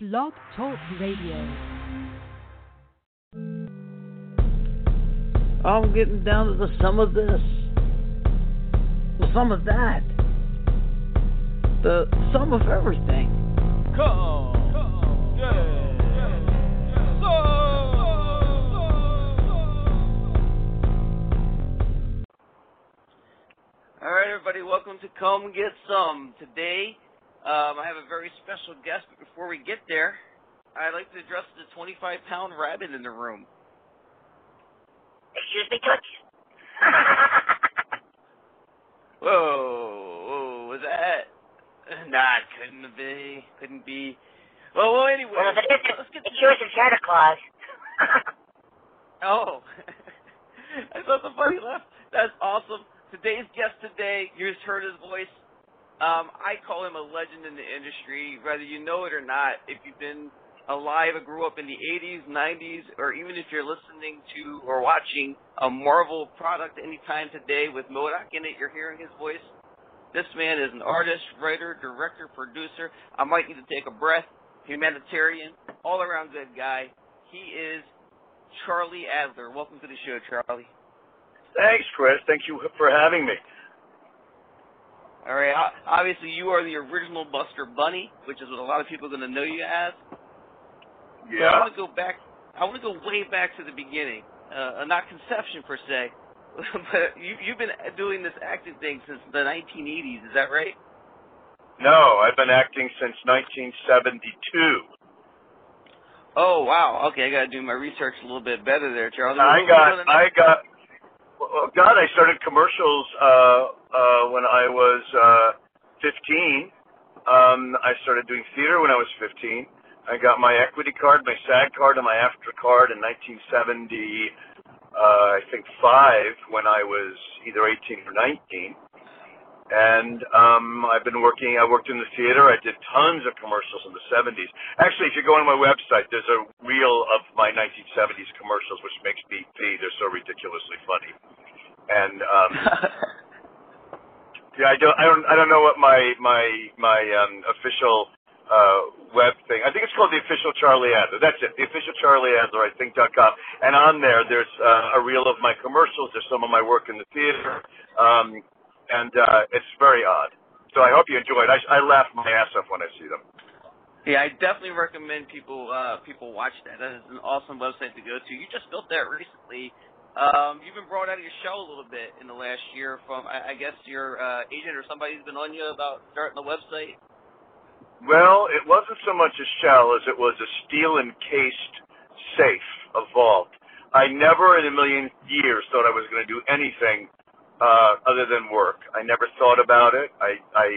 Blog Talk Radio. I'm getting down to the sum of this, the sum of that, the sum of everything. Come, come, yeah. All right, everybody, welcome to Come Get Sum. Today, um, I have a very special guest, but before we get there, I'd like to address the 25 pound rabbit in the room. Excuse me, Toots? Whoa, whoa, was that? Nah, it couldn't be. Couldn't be. Well, well, anyway, well, if it is, let's get it's yours and Santa Claus. Oh, I thought the funny laugh. That's awesome. Today's guest today, you just heard his voice. Um, I call him a legend in the industry, whether you know it or not. If you've been alive or grew up in the 80s, 90s, or even if you're listening to or watching a Marvel product anytime today with MODOK in it, you're hearing his voice. This man is an artist, writer, director, producer. I might need to take a breath. Humanitarian, all around good guy. He is Charlie Adler. Welcome to the show, Charlie. Thanks, Chris. Thank you for having me. All right. Obviously, you are the original Buster Bunny, which is what a lot of people are going to know you as. But I want to go back. I want to go way back to the beginning, uh, not conception per se, but you, you've been doing this acting thing since the 1980s. Is that right? No, I've been acting since 1972. Oh wow. Okay, I got to do my research a little bit better there, Charles. I got, I got. Well, God, I started commercials uh, uh, when I was uh, 15. Um, I started doing theater when I was 15. I got my equity card, my SAG card, and my AFTRA card in 1970. Uh, I think five when I was either 18 or 19. And um, I've been working. I worked in the theater. I did tons of commercials in the 70s. Actually, if you go on my website, there's a reel of my 1970s commercials, which makes me pee. They're so ridiculously funny. And um, yeah, I don't, I don't, I don't know what my my my um, official uh, web thing. I think it's called the official Charlie Adler. That's it. The official Charlie Adler, I think dot com. And on there, there's uh, a reel of my commercials. There's some of my work in the theater. Um, and uh, it's very odd. So I hope you enjoy it. I, I laugh my ass off when I see them. Yeah, I definitely recommend people uh people watch that. That is an awesome website to go to. You just built that recently. Um, you've been brought out of your shell a little bit in the last year from I, I guess your uh, agent or somebody's been on you about starting the website. Well, it wasn't so much a shell as it was a steel encased safe, a vault. I never in a million years thought I was going to do anything uh, other than work. I never thought about it. I, I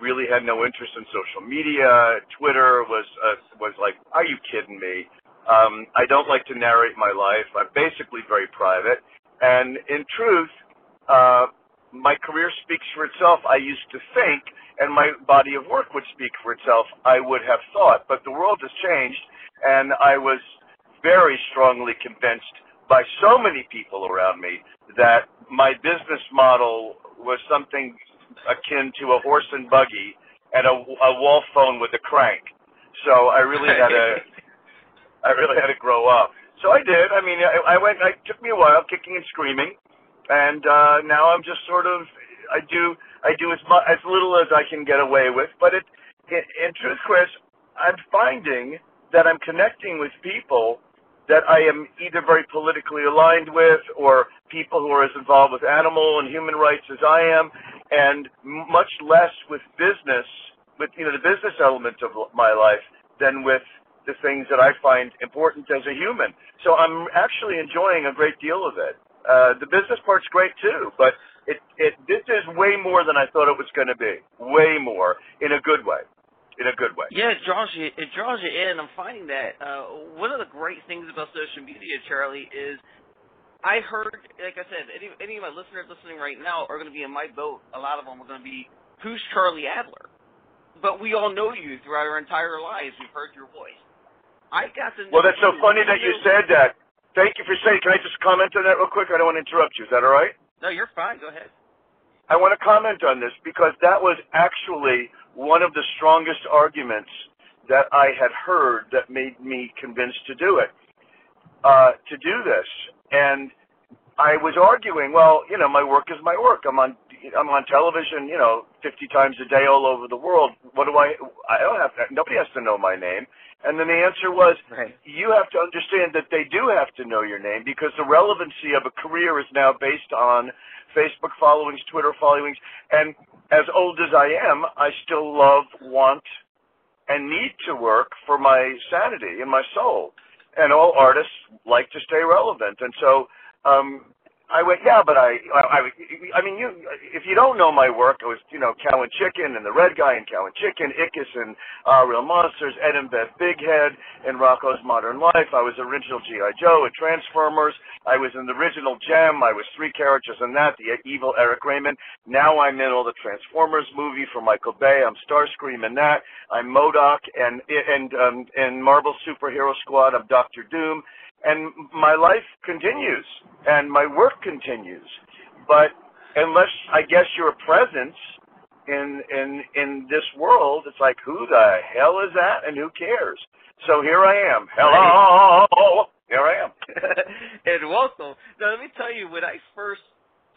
really had no interest in social media. Twitter was uh, was like, are you kidding me? Um, I don't like to narrate my life. I'm basically very private, and in truth, uh, my career speaks for itself. I used to think, and my body of work would speak for itself. I would have thought, but the world has changed, and I was very strongly convinced by so many people around me that my business model was something akin to a horse and buggy and a, a wall phone with a crank. So I really had to, I really had to grow up. So I did. I mean, I, I went. It took me a while, kicking and screaming, and uh, now I'm just sort of. I do. I do as much, as little as I can get away with. But it, in, in truth, Chris, I'm finding that I'm connecting with people that I am either very politically aligned with or people who are as involved with animal and human rights as I am, and much less with business, with you know the business element of my life than with the things that I find important as a human. So I'm actually enjoying a great deal of it. Uh, the business part's great too, but it, it this is way more than I thought it was going to be. Way more in a good way. In a good way. Yeah, it draws you. It draws you in. I'm finding that uh, one of the great things about social media, Charlie, is I heard, like I said, any any of my listeners listening right now are going to be in my boat. A lot of them are going to be, who's Charlie Adler? But we all know you throughout our entire lives. We've heard your voice. I got to know Well, that's so funny that you said that. Thank you for saying. Can I just comment on that real quick? I don't want to interrupt you. Is that all right? No, you're fine. Go ahead. I want to comment on this because that was actually one of the strongest arguments that I had heard that made me convinced to do it, uh, to do this. And I was arguing, well, you know, my work is my work. I'm on I'm on television, you know, 50 times a day all over the world. What do I? I don't have to. Nobody has to know my name. And then the answer was, right. you have to understand that they do have to know your name because the relevancy of a career is now based on Facebook followings, Twitter followings, and as old as I am, I still love, want, and need to work for my sanity and my soul. And all artists like to stay relevant. And so um, I went, yeah, but I, I, I mean, you, if you don't know my work, I was, you know, Cow and Chicken and The Red Guy and Cow and Chicken, Ickis and uh, Real Monsters, Ed and Bev Bighead in Rocko's Modern Life. I was original G.I. Joe and Transformers. I was in the original Jem. I was three characters in that, the evil Eric Raymond. Now I'm in all the Transformers movie for Michael Bay. I'm Starscream in that. I'm MODOK and, and, um, in Marvel Superhero Squad. I'm Doctor Doom and my life continues and my work continues. But unless I guess your presence in in in this world, it's like who the hell is that and who cares? So here I am. Hello. Here I am. and welcome. Now let me tell you when I first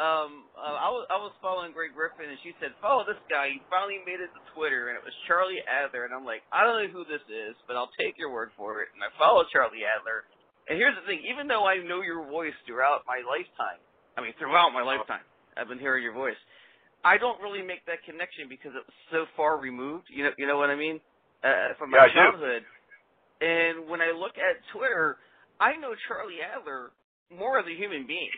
um uh, I was I was following Greg Griffin and she said, Follow this guy, he finally made it to Twitter and it was Charlie Adler and I'm like, I don't know who this is, but I'll take your word for it and I follow Charlie Adler and here's the thing, even though I know your voice throughout my lifetime, I mean throughout my lifetime, I've been hearing your voice. I don't really make that connection because it was so far removed. You know, you know what I mean? Uh, from my yeah, childhood. And when I look at Twitter, I know Charlie Adler more as a human being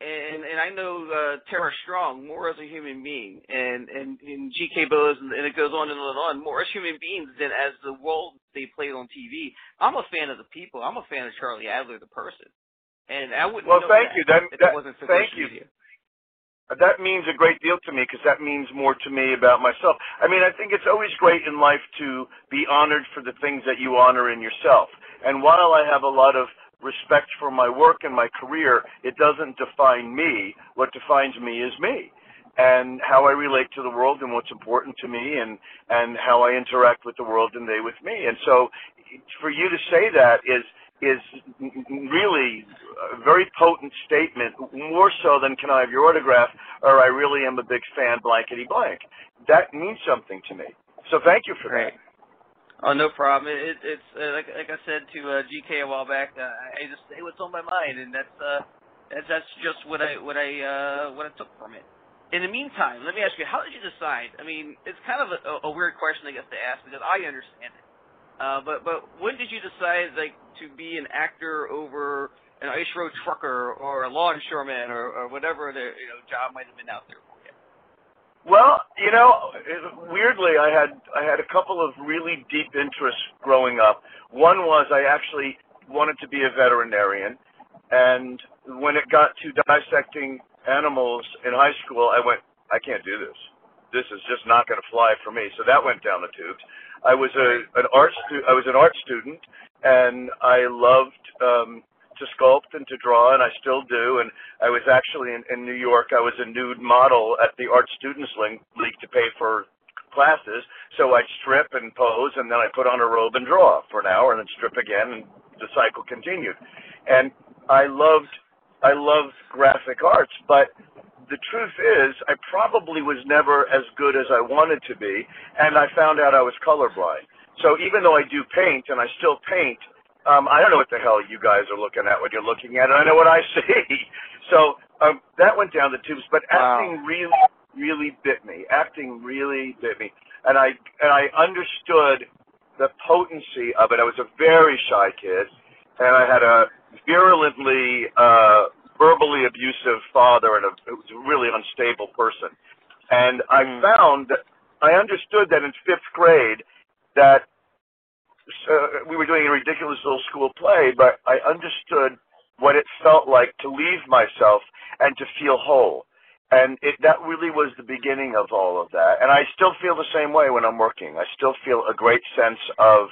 and and I know uh, Tara Strong more as a human being, and and, and G.K. Bowes, and, and it goes on and on and on, more as human beings than as the role they played on TV. I'm a fan of the people. I'm a fan of Charlie Adler, the person, and I wouldn't. Well, thank that you. That, if that wasn't for thank you. Media. That means a great deal to me because that means more to me about myself. I mean, I think it's always great in life to be honored for the things that you honor in yourself. And while I have a lot of respect for my work and my career, it doesn't define me. What defines me is me and how I relate to the world and what's important to me and and how I interact with the world and they with me. And so for you to say that is is really a very potent statement, more so than can I have your autograph or I really am a big fan blankety blank. That means something to me. So thank you for that. Oh, no problem. It, it's uh, like like I said to uh, GK a while back. Uh, I just say what's on my mind, and that's uh, that's that's just what I what I uh, what I took from it. In the meantime, let me ask you, how did you decide? I mean, it's kind of a, a weird question, I guess, to ask because I understand it. Uh, but but when did you decide like to be an actor over an ice road trucker or a longshoreman or, or whatever the you know job might have been out there? Well, you know, weirdly, I had I had a couple of really deep interests growing up. One was I actually wanted to be a veterinarian, and when it got to dissecting animals in high school, I went, I can't do this. This is just not going to fly for me. So that went down the tubes. I was a an art stu- I was an art student, and I loved um, to sculpt and to draw, and I still do. And I was actually in, in New York. I was a nude model at the Art Students League to pay for classes. So I'd strip and pose, and then I put on a robe and draw for an hour, and then strip again, and the cycle continued. And I loved, I loved graphic arts, but the truth is, I probably was never as good as I wanted to be, and I found out I was colorblind. So even though I do paint, and I still paint, um, I don't know what the hell you guys are looking at when you're looking at it. I know what I see. So um, that went down the tubes. But acting wow. really, really bit me. Acting really bit me, and I and I understood the potency of it. I was a very shy kid, and I had a virulently uh, verbally abusive father and a, was a really unstable person. And I mm. found that I understood that in fifth grade that uh, we were doing a ridiculous little school play, but I understood what it felt like to leave myself and to feel whole. And it, that really was the beginning of all of that. And I still feel the same way when I'm working. I still feel a great sense of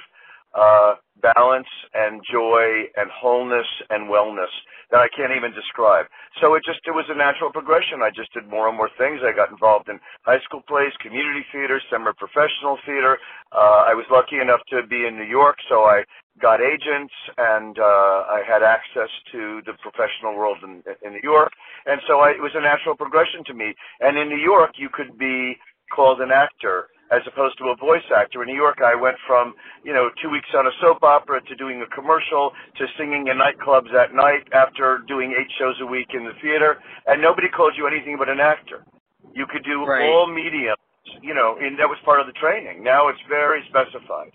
uh, balance and joy and wholeness and wellness that I can't even describe. So it just it was a natural progression. I just did more and more things. I got involved in high school plays, community theater, semi-professional theater. Uh, I was lucky enough to be in New York, so I got agents and uh, I had access to the professional world in, in New York. And so I, it was a natural progression to me. And in New York, you could be called an actor as opposed to a voice actor. In New York, I went from, you know, two weeks on a soap opera to doing a commercial to singing in nightclubs at night after doing eight shows a week in the theater. And nobody called you anything but an actor. You could do right. all mediums, you know, and that was part of the training. Now it's very specified.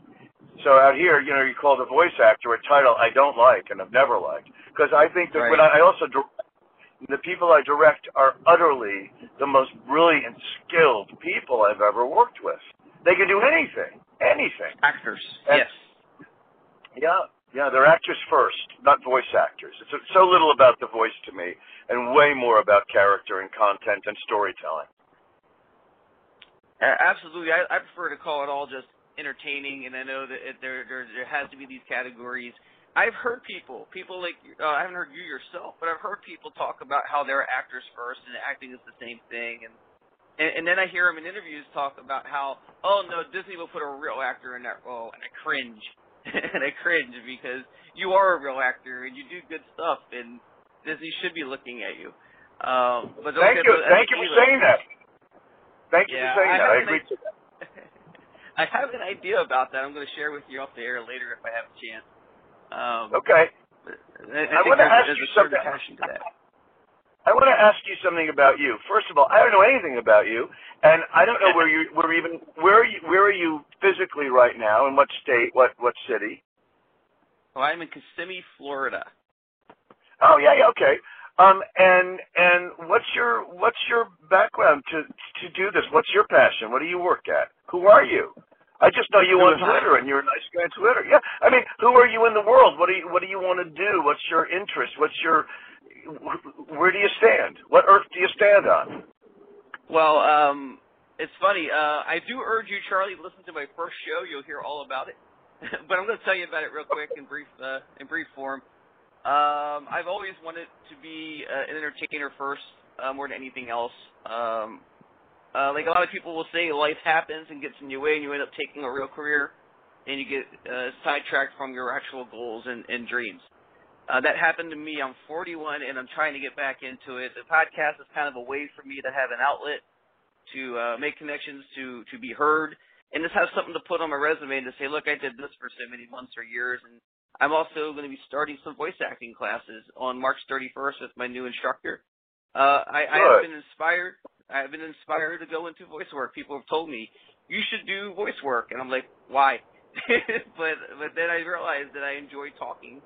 So out here, you know, you call the voice actor a title I don't like and I've never liked because I think that right. when I, I also the people I direct are utterly the most brilliant, skilled people I've ever worked with. They can do anything, anything. Actors, and, yes. Yeah, yeah, they're actors first, not voice actors. It's so little about the voice to me, and way more about character and content and storytelling. Absolutely, I, I prefer to call it all just entertaining, and I know that it, there, there there has to be these categories I've heard people, people like uh, I haven't heard you yourself, but I've heard people talk about how they're actors first and acting is the same thing, and and, and then I hear them in interviews talk about how oh no Disney will put a real actor in that role, and I cringe, and I cringe because you are a real actor and you do good stuff, and Disney should be looking at you. Um, but thank you, thank you for saying that. Thank you yeah, for saying I that. I agree to that. I have an idea about that. I'm going to share with you off the air later if I have a chance. Um, okay. I, I, I want to ask you something. I want to ask you something about you. First of all, I don't know anything about you, and I don't know where you where even where are you where are you physically right now? In what state? What what city? Well, I'm in Kissimmee, Florida. Oh yeah, yeah, okay. Um, and and what's your what's your background to to do this? What's your passion? What do you work at? Who are you? I just know you on Twitter, and you're a nice guy on Twitter. Yeah, I mean, who are you in the world? What do you What do you want to do? What's your interest? What's your Where do you stand? What earth do you stand on? Well, um, it's funny. Uh, I do urge you, Charlie, listen to my first show. You'll hear all about it. but I'm going to tell you about it real quick in brief uh, in brief form. Um, I've always wanted to be uh, an entertainer first, uh, more than anything else. Um, uh, like a lot of people will say, life happens and gets in your way, and you end up taking a real career, and you get uh, sidetracked from your actual goals and, and dreams. Uh, that happened to me. I'm 41, and I'm trying to get back into it. The podcast is kind of a way for me to have an outlet to uh, make connections, to to be heard, and just have something to put on my resume to say, look, I did this for so many months or years, and I'm also going to be starting some voice acting classes on March 31st with my new instructor. Uh, I, I have been inspired I've been inspired to go into voice work. People have told me you should do voice work, and I'm like, why? but but then I realized that I enjoy talking,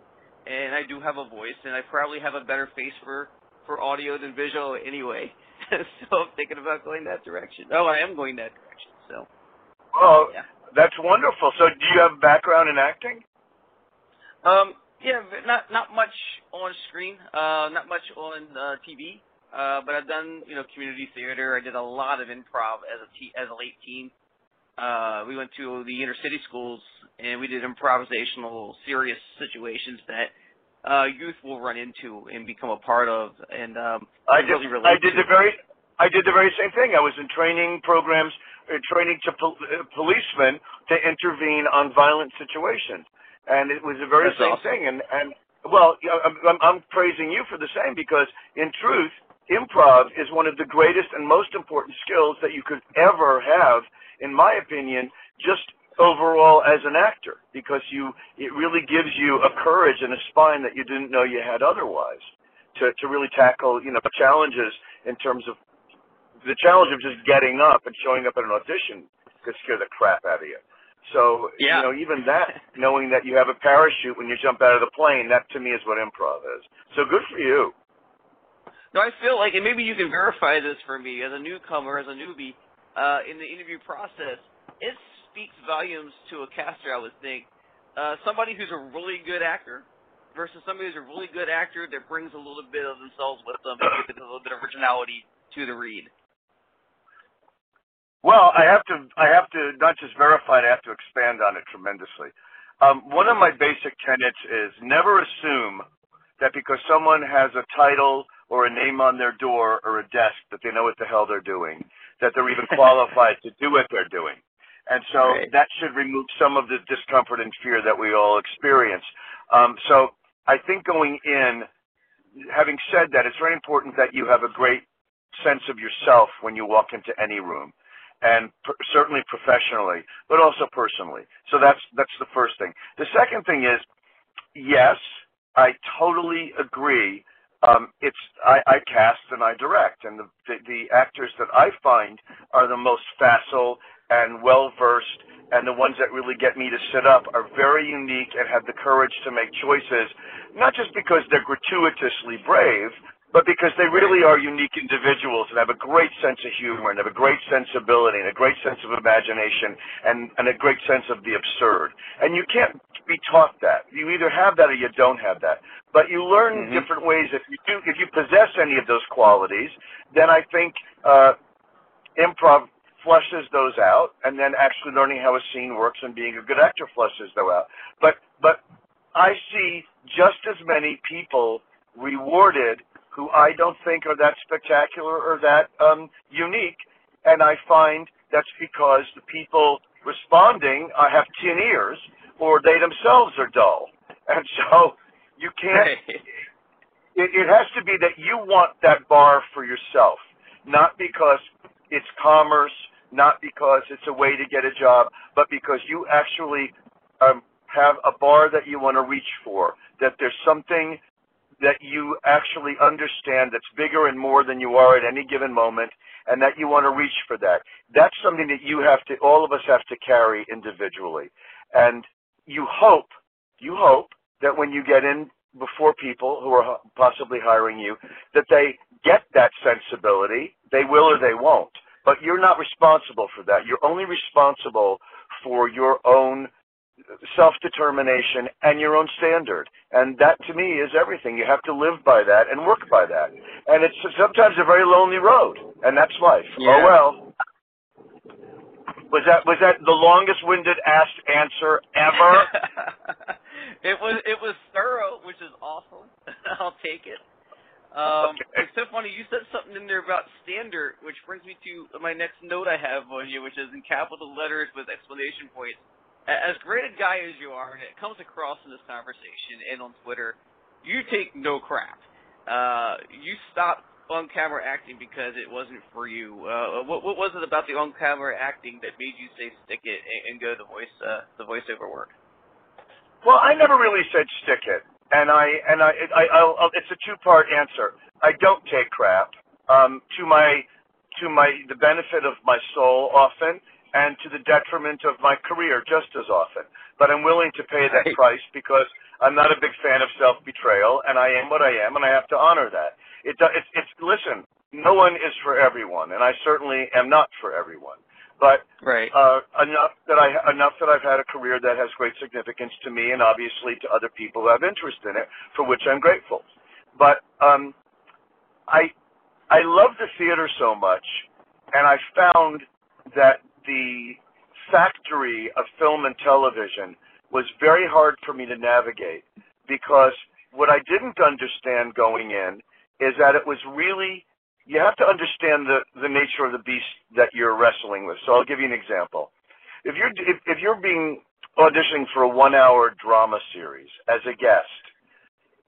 and I do have a voice, and I probably have a better face for for audio than visual anyway. so I'm thinking about going that direction. Oh, I am going that direction. So. Oh, yeah. that's wonderful. So, do you have background in acting? Um, yeah, not not much on screen, uh, not much on uh, TV. Uh, but I've done, you know, community theater. I did a lot of improv as a te- as a late teen. Uh, we went to the inner city schools and we did improvisational, serious situations that uh, youth will run into and become a part of. And um, I did. Really I did the very. I did the very same thing. I was in training programs, uh, training to pol- uh, policemen to intervene on violent situations, and it was the very That's same awesome. thing. And and well, I'm, I'm, I'm praising you for the same because in truth improv is one of the greatest and most important skills that you could ever have, in my opinion, just overall as an actor, because you it really gives you a courage and a spine that you didn't know you had otherwise to to really tackle you know challenges in terms of the challenge of just getting up and showing up at an audition could scare the crap out of you. So yeah. you know even that knowing that you have a parachute when you jump out of the plane that to me is what improv is. So good for you. No, I feel like, and maybe you can verify this for me as a newcomer, as a newbie, uh, in the interview process, it speaks volumes to a caster, I would think. Uh, somebody who's a really good actor versus somebody who's a really good actor that brings a little bit of themselves with them a little bit of originality to the read. Well, I have to I have to not just verify it, I have to expand on it tremendously. Um, one of my basic tenets is never assume that because someone has a title or a name on their door or a desk that they know what the hell they're doing, that they're even qualified to do what they're doing. And so Right. that should remove some of the discomfort and fear that we all experience. Um, so I think going in, having said that, it's very important that you have a great sense of yourself when you walk into any room, and per- certainly professionally, but also personally. So that's that's the first thing. The second thing is, yes, I totally agree. Um, it's I, I cast and I direct, and the, the the actors that I find are the most facile and well versed, and the ones that really get me to sit up are very unique and have the courage to make choices, not just because they're gratuitously brave, but because they really are unique individuals and have a great sense of humor and have a great sensibility and a great sense of imagination and, and a great sense of the absurd. And you can't be taught that. You either have that or you don't have that. But you learn Mhm. different ways. If you do, if you possess any of those qualities, then I think uh, improv flushes those out, and then actually learning how a scene works and being a good actor flushes those out. But but I see just as many people rewarded who I don't think are that spectacular or that um, unique, and I find that's because the people responding uh, have tin ears or they themselves are dull, and so you can't. It, it has to be that you want that bar for yourself, not because it's commerce, not because it's a way to get a job, but because you actually um, have a bar that you want to reach for. That there's something that you actually understand that's bigger and more than you are at any given moment, and that you want to reach for that. That's something that you have to, all of us have to carry individually. And you hope, you hope that when you get in before people who are possibly hiring you, that they get that sensibility. They will or they won't. But you're not responsible for that. You're only responsible for your own self-determination and your own standard. And that to me is everything. You have to live by that and work by that. And it's sometimes a very lonely road, and that's life. Yeah. Oh well. Was that was that the longest winded asked answer ever? it was it was thorough, which is awesome. I'll take it. Um, Okay. It's so funny. You said something in there about standard, which brings me to my next note I have on you, which is in capital letters with exclamation points. As great a guy as you are, and it comes across in this conversation and on Twitter, you take no crap. Uh, you stopped on-camera acting because it wasn't for you. Uh, what, what was it about the on-camera acting that made you say stick it and, and go the voice uh, the voiceover work? Well, I never really said stick it, and I and I, I I'll, I'll, it's a two-part answer. I don't take crap um, to my to my the benefit of my soul often, and to the detriment of my career just as often. But I'm willing to pay that price because I'm not a big fan of self-betrayal, and I am what I am, and I have to honor that. It, it's it's listen. No one is for everyone, and I certainly am not for everyone. But Right. uh, enough that I enough that I've had a career that has great significance to me and obviously to other people who have interest in it, for which I'm grateful. But um, I I love the theater so much, and I found that the factory of film and television was very hard for me to navigate because what I didn't understand going in is that it was really you have to understand the the nature of the beast that you're wrestling with. So I'll give you an example. If you're if, if you're being auditioning for a one hour drama series as a guest,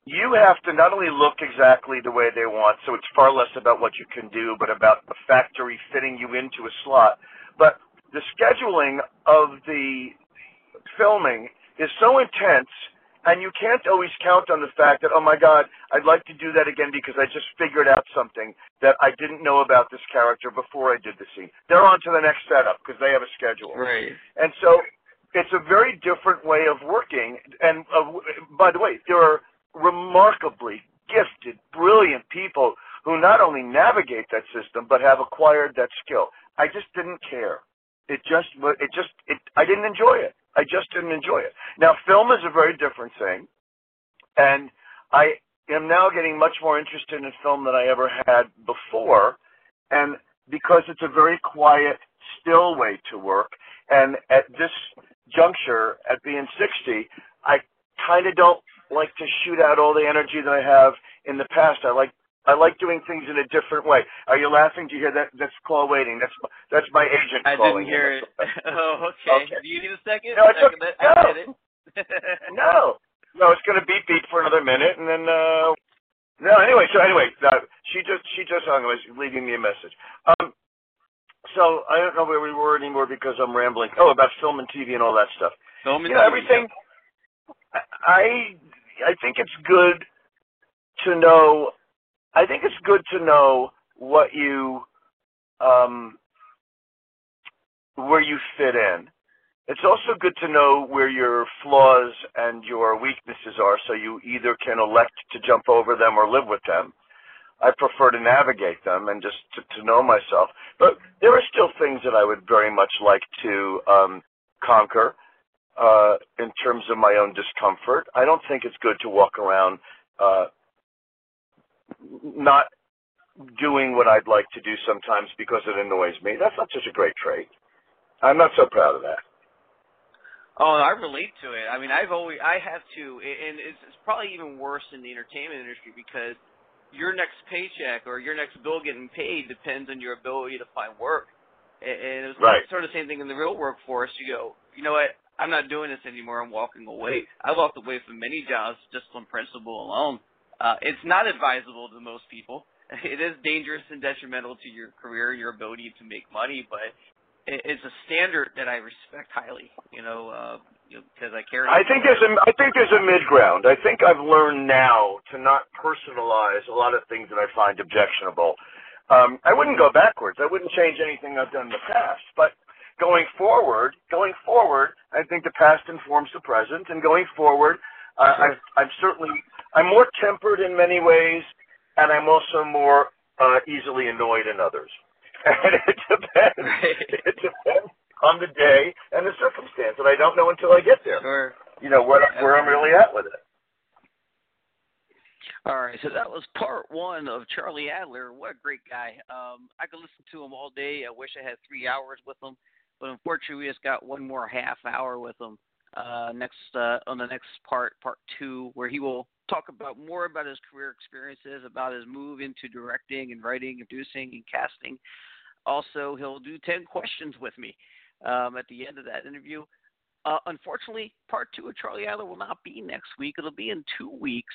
you have to not only look exactly the way they want, so it's far less about what you can do, but about the factory fitting you into a slot. But the scheduling of the filming is so intense and you can't always count on the fact that, oh my God, I'd like to do that again because I just figured out something that I didn't know about this character before I did the scene. They're on to the next setup because they have a schedule. Right. And so it's a very different way of working. And uh, by the way, there are remarkably gifted, brilliant people who not only navigate that system but have acquired that skill. I just didn't care. It just, it just, it. I didn't enjoy it. I just didn't enjoy it. Now, film is a very different thing, and I am now getting much more interested in film than I ever had before, and because it's a very quiet, still way to work, and at this juncture at being 60, I kind of don't like to shoot out all the energy that I have in the past. I like I like doing things in a different way. Are you laughing? Do you hear that? That's call waiting. That's that's my agent I calling. didn't hear it. oh, okay. Okay. Do you need a second? No, it's I, okay. No. I get it. no, no, it's gonna beep beep for another minute, and then uh, no. Anyway, so anyway, uh, she just she just hung. Was leaving me a message. Um, so I don't know where we were anymore because I'm rambling. Oh, about film and TV and all that stuff. Film and you know, TV, everything. I I think it's good to know. I think it's good to know what you um where you fit in. It's also good to know where your flaws and your weaknesses are, so you either can elect to jump over them or live with them. I prefer to navigate them and just to, to know myself. But there are still things that I would very much like to um, conquer uh, in terms of my own discomfort. I don't think it's good to walk around uh, not doing what I'd like to do sometimes because it annoys me. That's not such a great trait. I'm not so proud of that. Oh, I relate to it. I mean, I've always, I have to, and it's, it's probably even worse in the entertainment industry because your next paycheck or your next bill getting paid depends on your ability to find work. And it's Right. sort of the same thing in the real workforce. You go, you know what? I'm not doing this anymore. I'm walking away. I walked away from many jobs just on principle alone. Uh, it's not advisable to most people. It is dangerous and detrimental to your career, your ability to make money, but it's a standard that I respect highly. You know, uh, because I care. I think there's a I think there's a mid ground. I think I've learned now to not personalize a lot of things that I find objectionable. Um, I wouldn't go backwards. I wouldn't change anything I've done in the past. But going forward, going forward, I think the past informs the present, and going forward, uh, I've, I'm certainly I'm more tempered in many ways, and I'm also more uh, easily annoyed in others. And it depends. Right. It depends on the day and the circumstance, and I don't know until I get there Sure. you know where where I'm really at with it. All right, so that was part one of Charlie Adler. What a great guy. Um, I could listen to him all day. I wish I had three hours with him, but unfortunately, we just got one more half hour with him uh, next uh, on the next part, part two, where he will talk about more about his career experiences, about his move into directing and writing, and producing, and casting. Also, he'll do ten questions with me um, at the end of that interview. Uh, unfortunately, part two of Charlie Adler will not be next week. It'll be in two weeks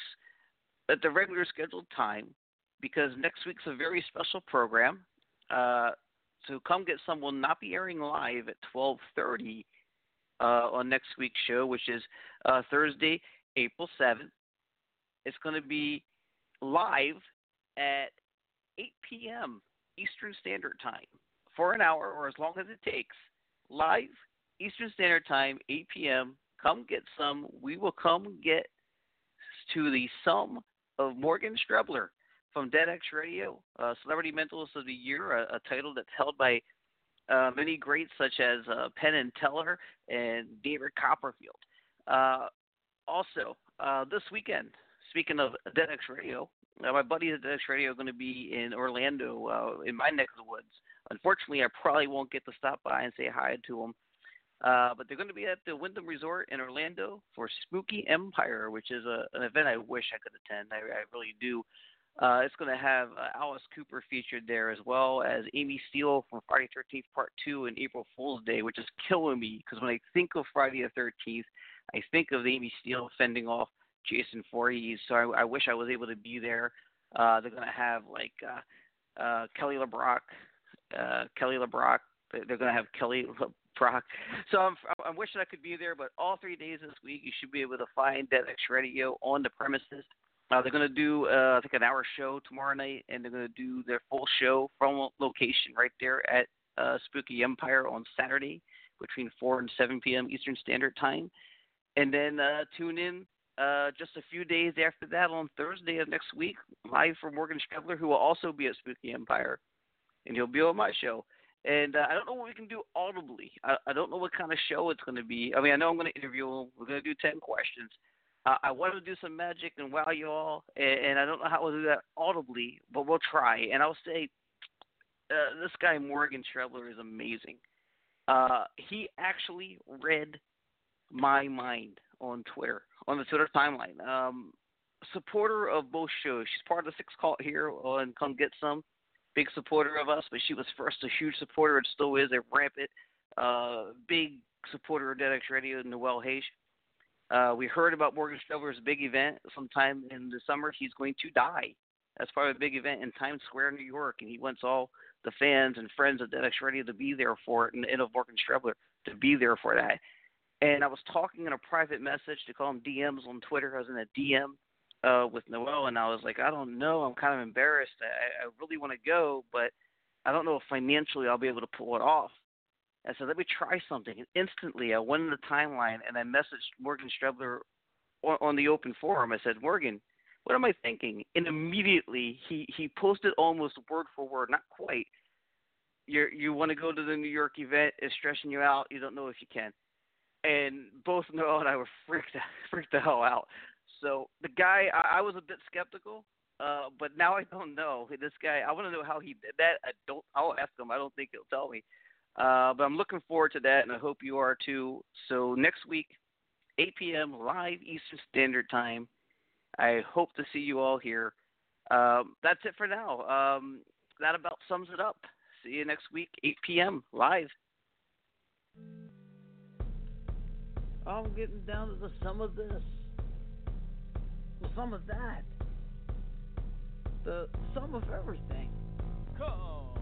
at the regular scheduled time because next week's a very special program. Uh, so come get some will not be airing live at 12:30 uh, on next week's show, which is uh, Thursday, April 7th. It's going to be live at 8 p.m. Eastern Standard Time for an hour or as long as it takes. Live Eastern Standard Time, 8 p.m. Come get some. We will come get to the sum of Morgan Strebler from Dead X Radio, uh, Celebrity Mentalist of the Year, a, a title that's held by uh, many greats such as uh, Penn and Teller and David Copperfield. Uh, also, uh, this weekend, speaking of Dead X Radio, uh, my buddies at Dead X Radio are going to be in Orlando, uh, in my neck of the woods. Unfortunately, I probably won't get to stop by and say hi to them. Uh, but they're going to be at the Wyndham Resort in Orlando for Spooky Empire, which is a, an event I wish I could attend. I, I really do. Uh, it's going to have uh, Alice Cooper featured there as well as Amy Steele from Friday 13th Part 2 and April Fool's Day, which is killing me because when I think of Friday the 13th, I think of Amy Steele fending off Jason Voorhees. So I, I wish I was able to be there. Uh, they're to have like uh, uh, Kelly LeBrock, uh, Kelly LeBrock. They're to have Kelly LeBrock. So I'm, I'm wishing I could be there, but all three days this week you should be able to find Dead X Radio on the premises. Uh, they're to do, uh, I think, an hour show tomorrow night, and they're to do their full show from location right there at uh, Spooky Empire on Saturday between 4 and 7 p.m. Eastern Standard Time. And then uh, tune in uh, just a few days after that on Thursday of next week, live for Morgan Strebler, who will also be at Spooky Empire, and he'll be on my show. And uh, I don't know what we can do audibly. I, I don't know what kind of show it's going to be. I mean, I know I'm going to interview him. We're going to do 10 questions. Uh, I want to do some magic and wow you all, and, and I don't know how we'll do that audibly, but we'll try. And I'll say, uh, this guy Morgan Strebler is amazing. Uh, he actually read my mind on Twitter, on the Twitter timeline. Um, supporter of both shows. She's part of the Six Cult here on Come Get Sum. Big supporter of us, but she was first a huge supporter and still is a rampant, uh, big supporter of DedX Radio, Noel Hayes. Uh, we heard about Morgan Strebler's big event sometime in the summer. He's going to die That's part of a big event in Times Square, New York, and he wants all the fans and friends of DedX Radio to be there for it, and, and of Morgan Strebler to be there for that. And I was talking in a private message to call him DMs on Twitter. I was in a DM uh, with Noel, and I was like, I don't know. I'm kind of embarrassed. I, I really want to go, but I don't know if financially I'll be able to pull it off. I said, let me try something. And instantly, I went in the timeline and I messaged Morgan Strebler on, on the open forum. I said, Morgan, what am I thinking? And immediately, he he posted almost word for word, not quite. You you want to go to the New York event? It's stressing you out. You don't know if you can. And both Noel and I were freaked freaked the hell out. So the guy, I, I was a bit skeptical, uh, but now I don't know. This guy, I want to know how he did that. I don't. I'll ask him. I don't think he'll tell me. Uh, but I'm looking forward to that, and I hope you are too. So next week, 8 p.m. live Eastern Standard Time. I hope to see you all here. Um, that's it for now. Um, that about sums it up. See you next week, 8 p.m. live. I'm getting down to the sum of this, the sum of that, the sum of everything. Come